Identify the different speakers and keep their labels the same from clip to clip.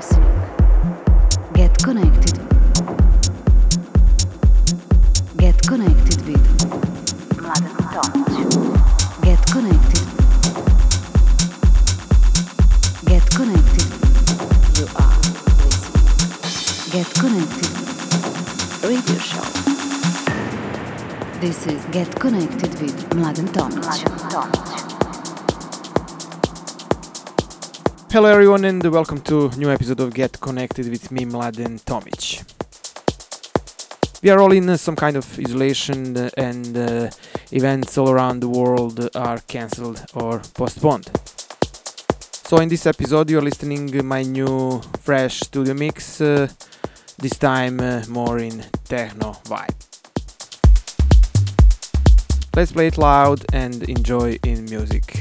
Speaker 1: listening. Get connected. Get connected with Mladen Tomic. Get connected. Get connected. You are listening. Get connected. Radio show. This is Get Connected with Mladen Tomic. Mladen Tomic.
Speaker 2: Hello everyone and welcome to new episode of Get Connected with me Mladen Tomic. We are all in some kind of isolation uh, and uh, events all around the world are cancelled or postponed. So in this episode you are listening my new fresh studio mix, uh, this time uh, more in techno vibe. Let's play it loud and enjoy in music.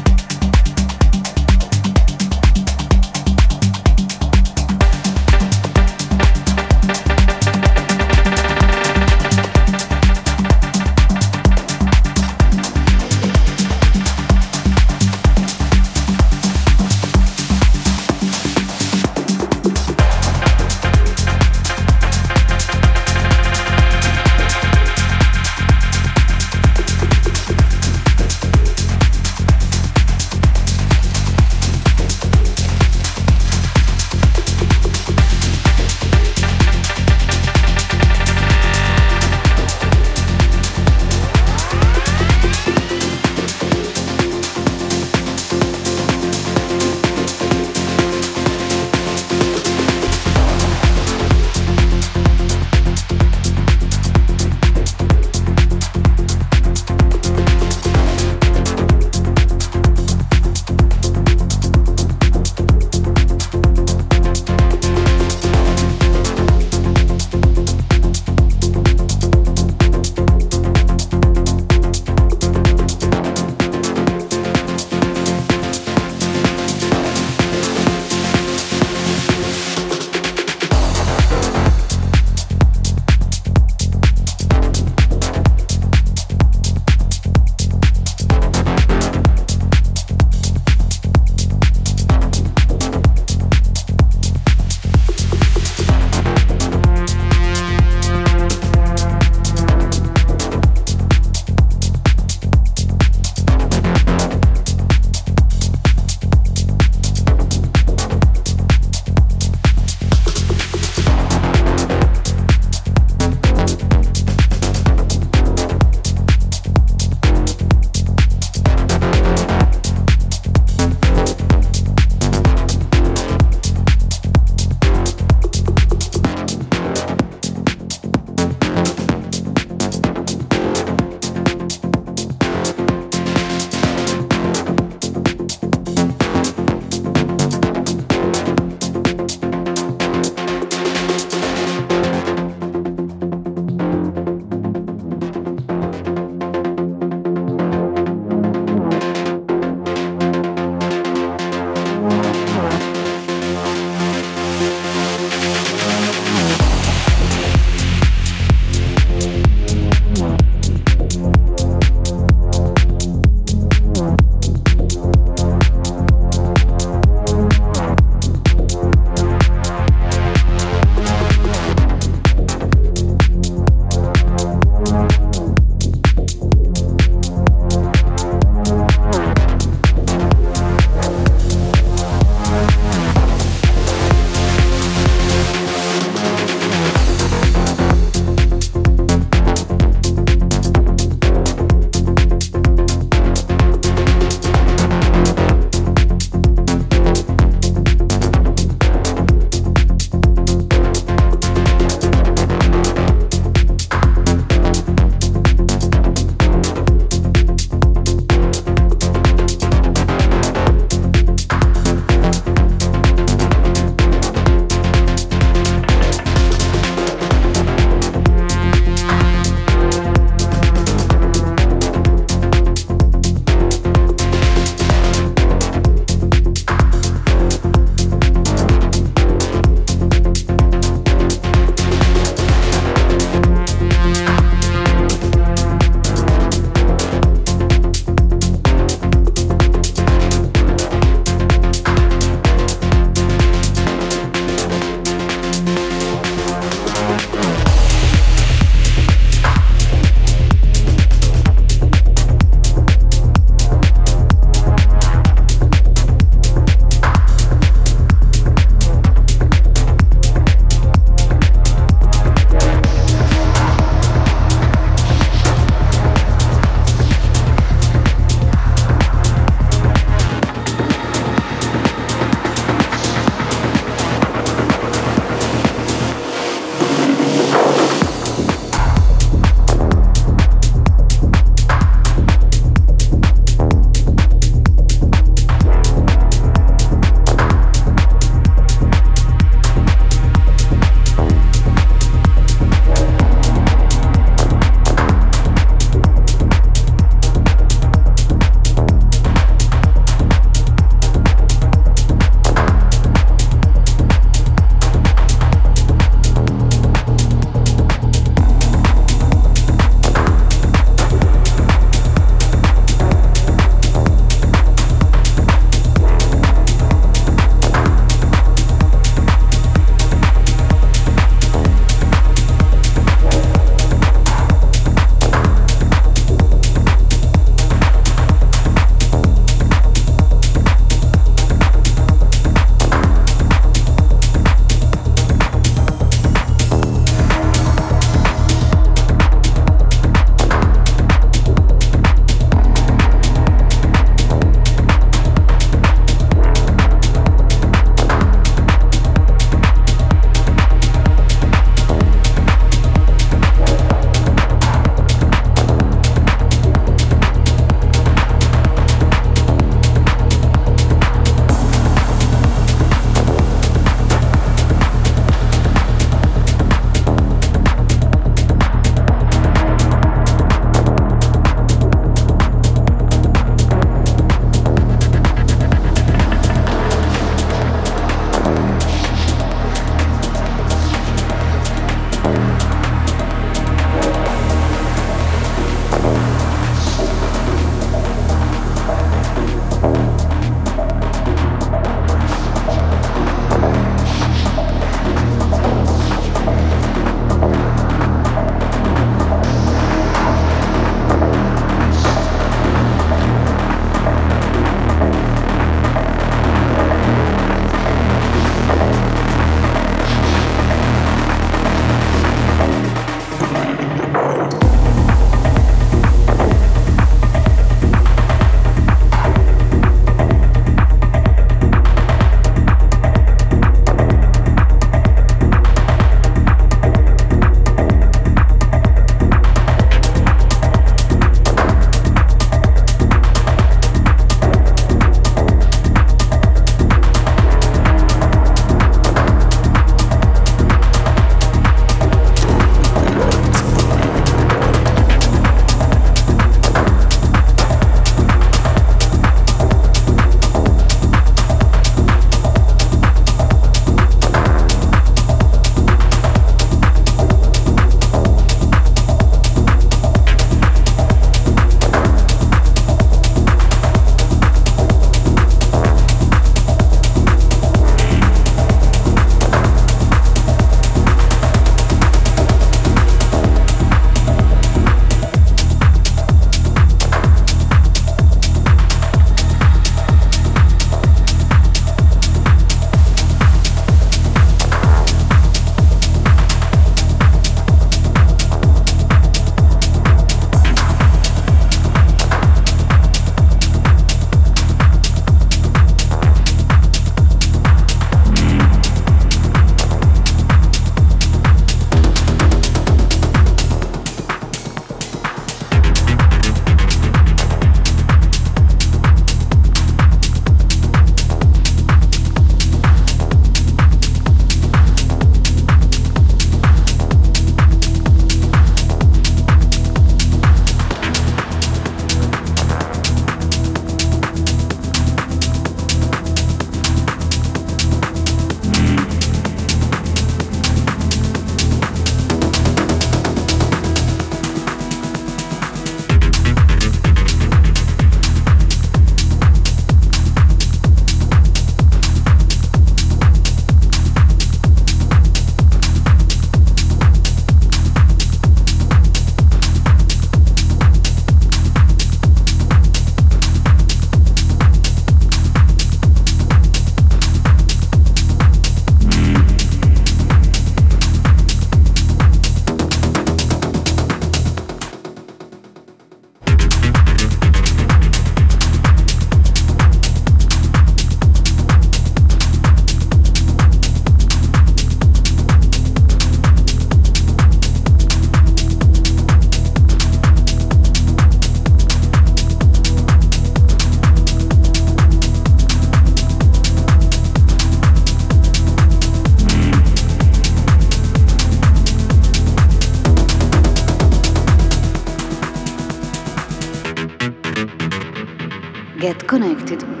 Speaker 1: Get connected.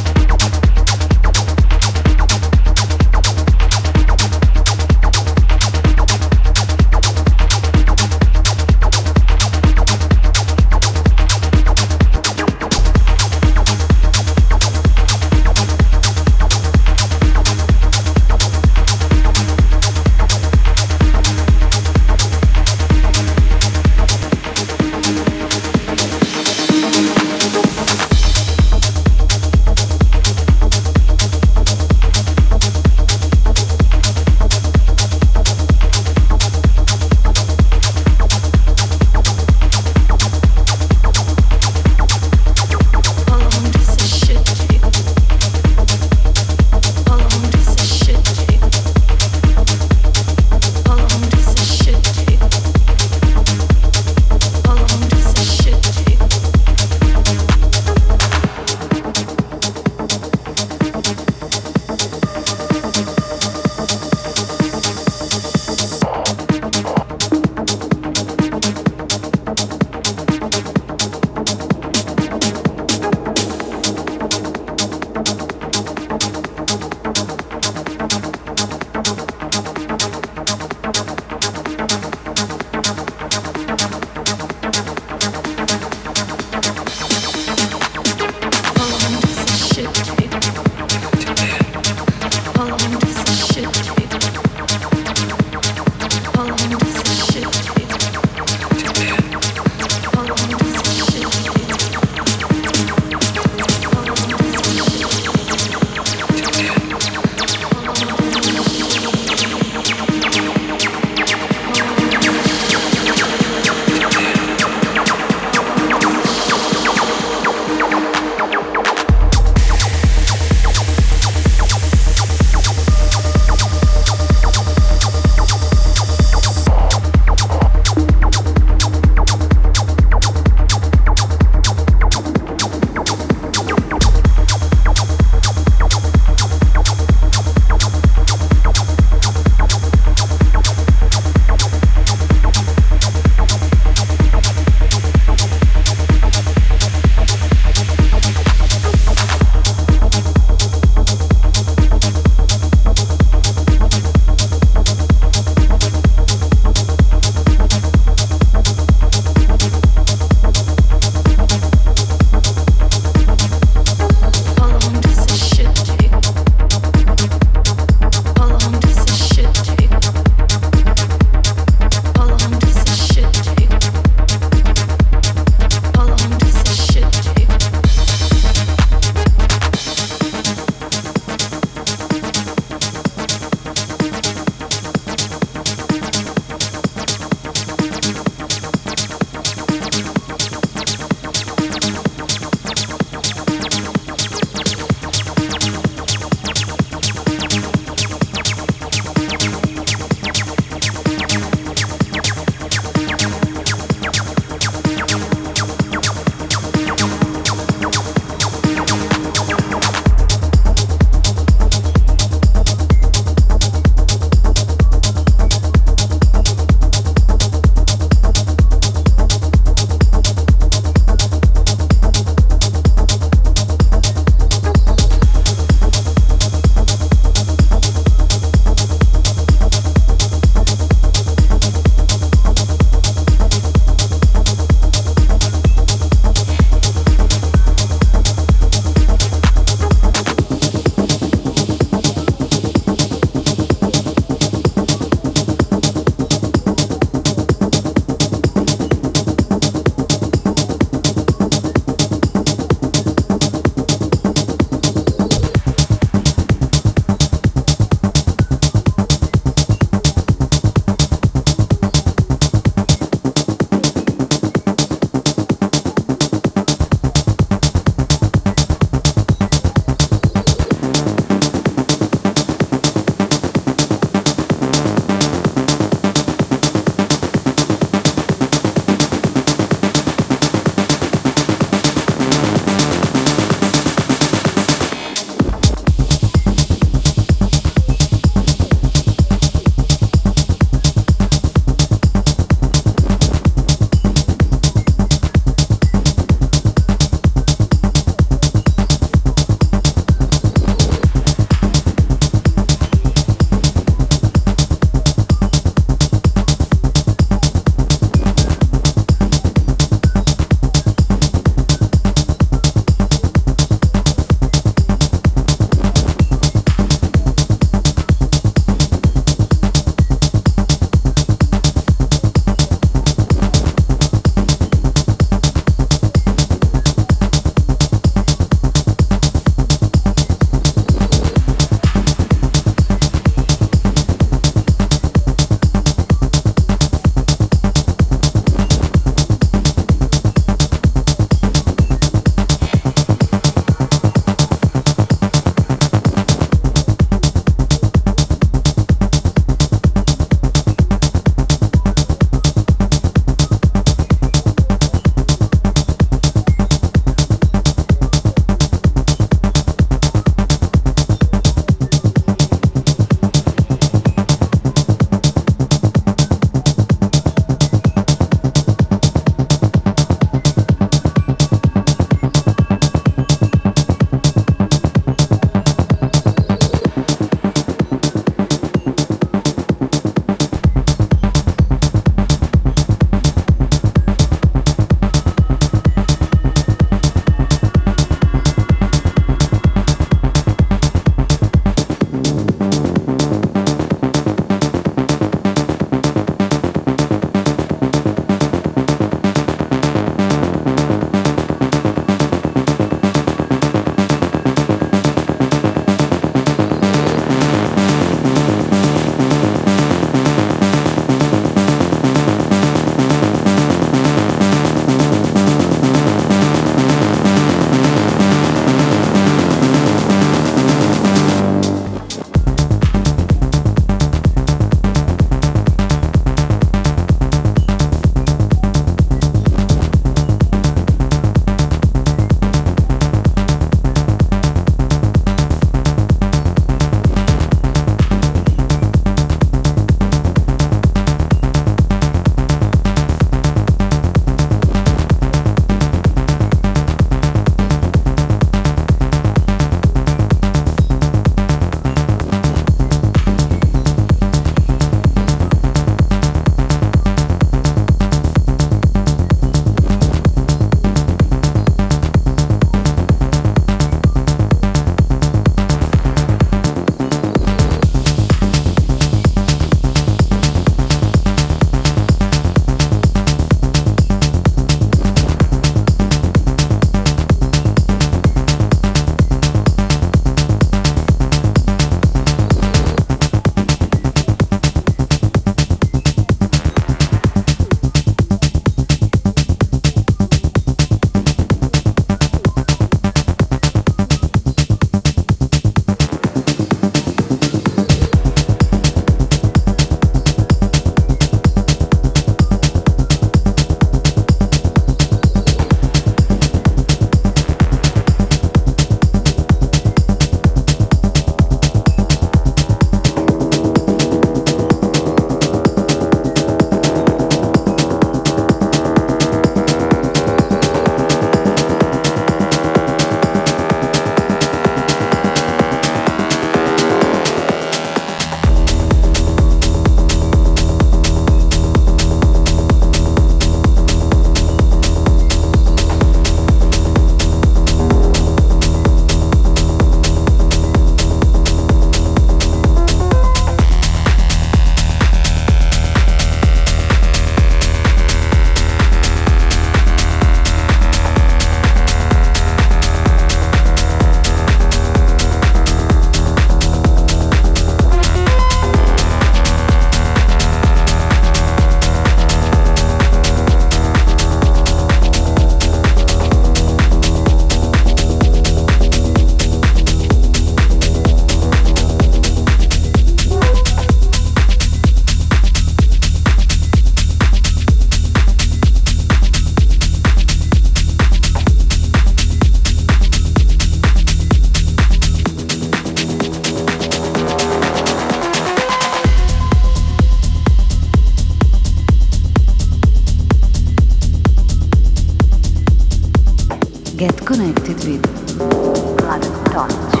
Speaker 1: Get connected with Mladen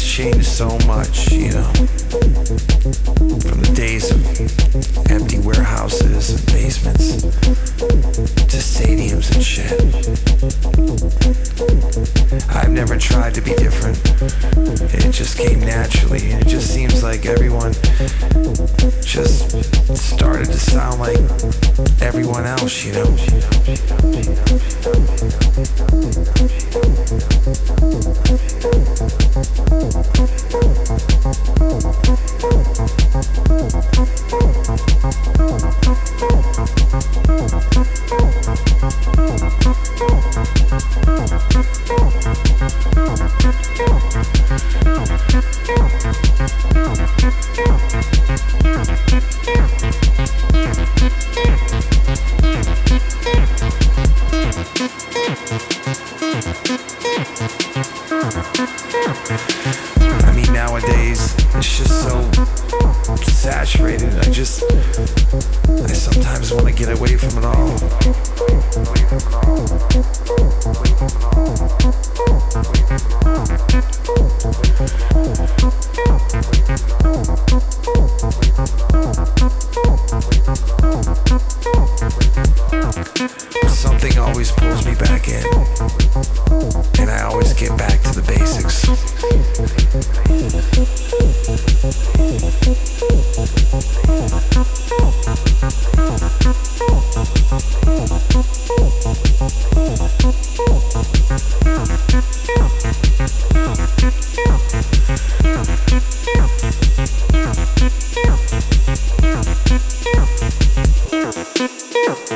Speaker 3: has changed so much, you know, from the days of empty warehouses and basements to stadiums and shit. I've never tried to be different. It just came naturally, and it just seems like everyone just started to sound like everyone else, you know. Thank. Oh.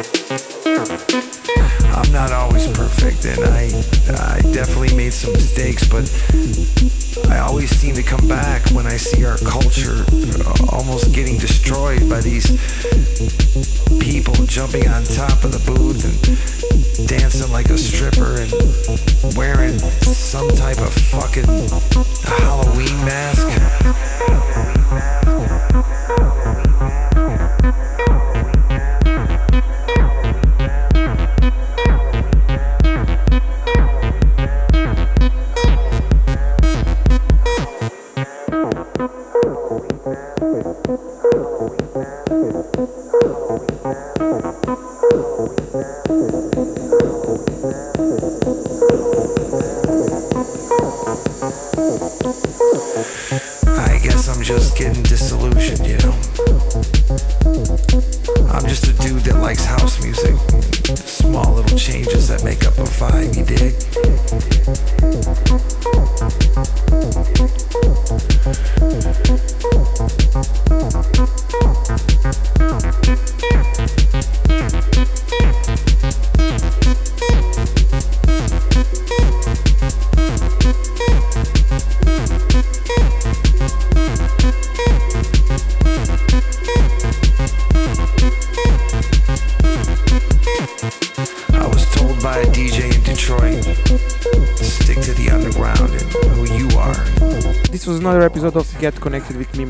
Speaker 3: Tomic. always perfect, and I I definitely made some mistakes, but I always seem to come back when I see our culture almost getting destroyed by these people jumping on top of the booths and dancing like a
Speaker 2: stripper and wearing some type of fucking Halloween mask.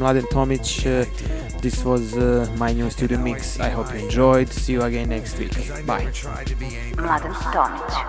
Speaker 2: Mladen Tomic. Uh, this was uh, my new studio mix. I hope you enjoyed. See you again next week. Bye.
Speaker 1: Mladen Tomic.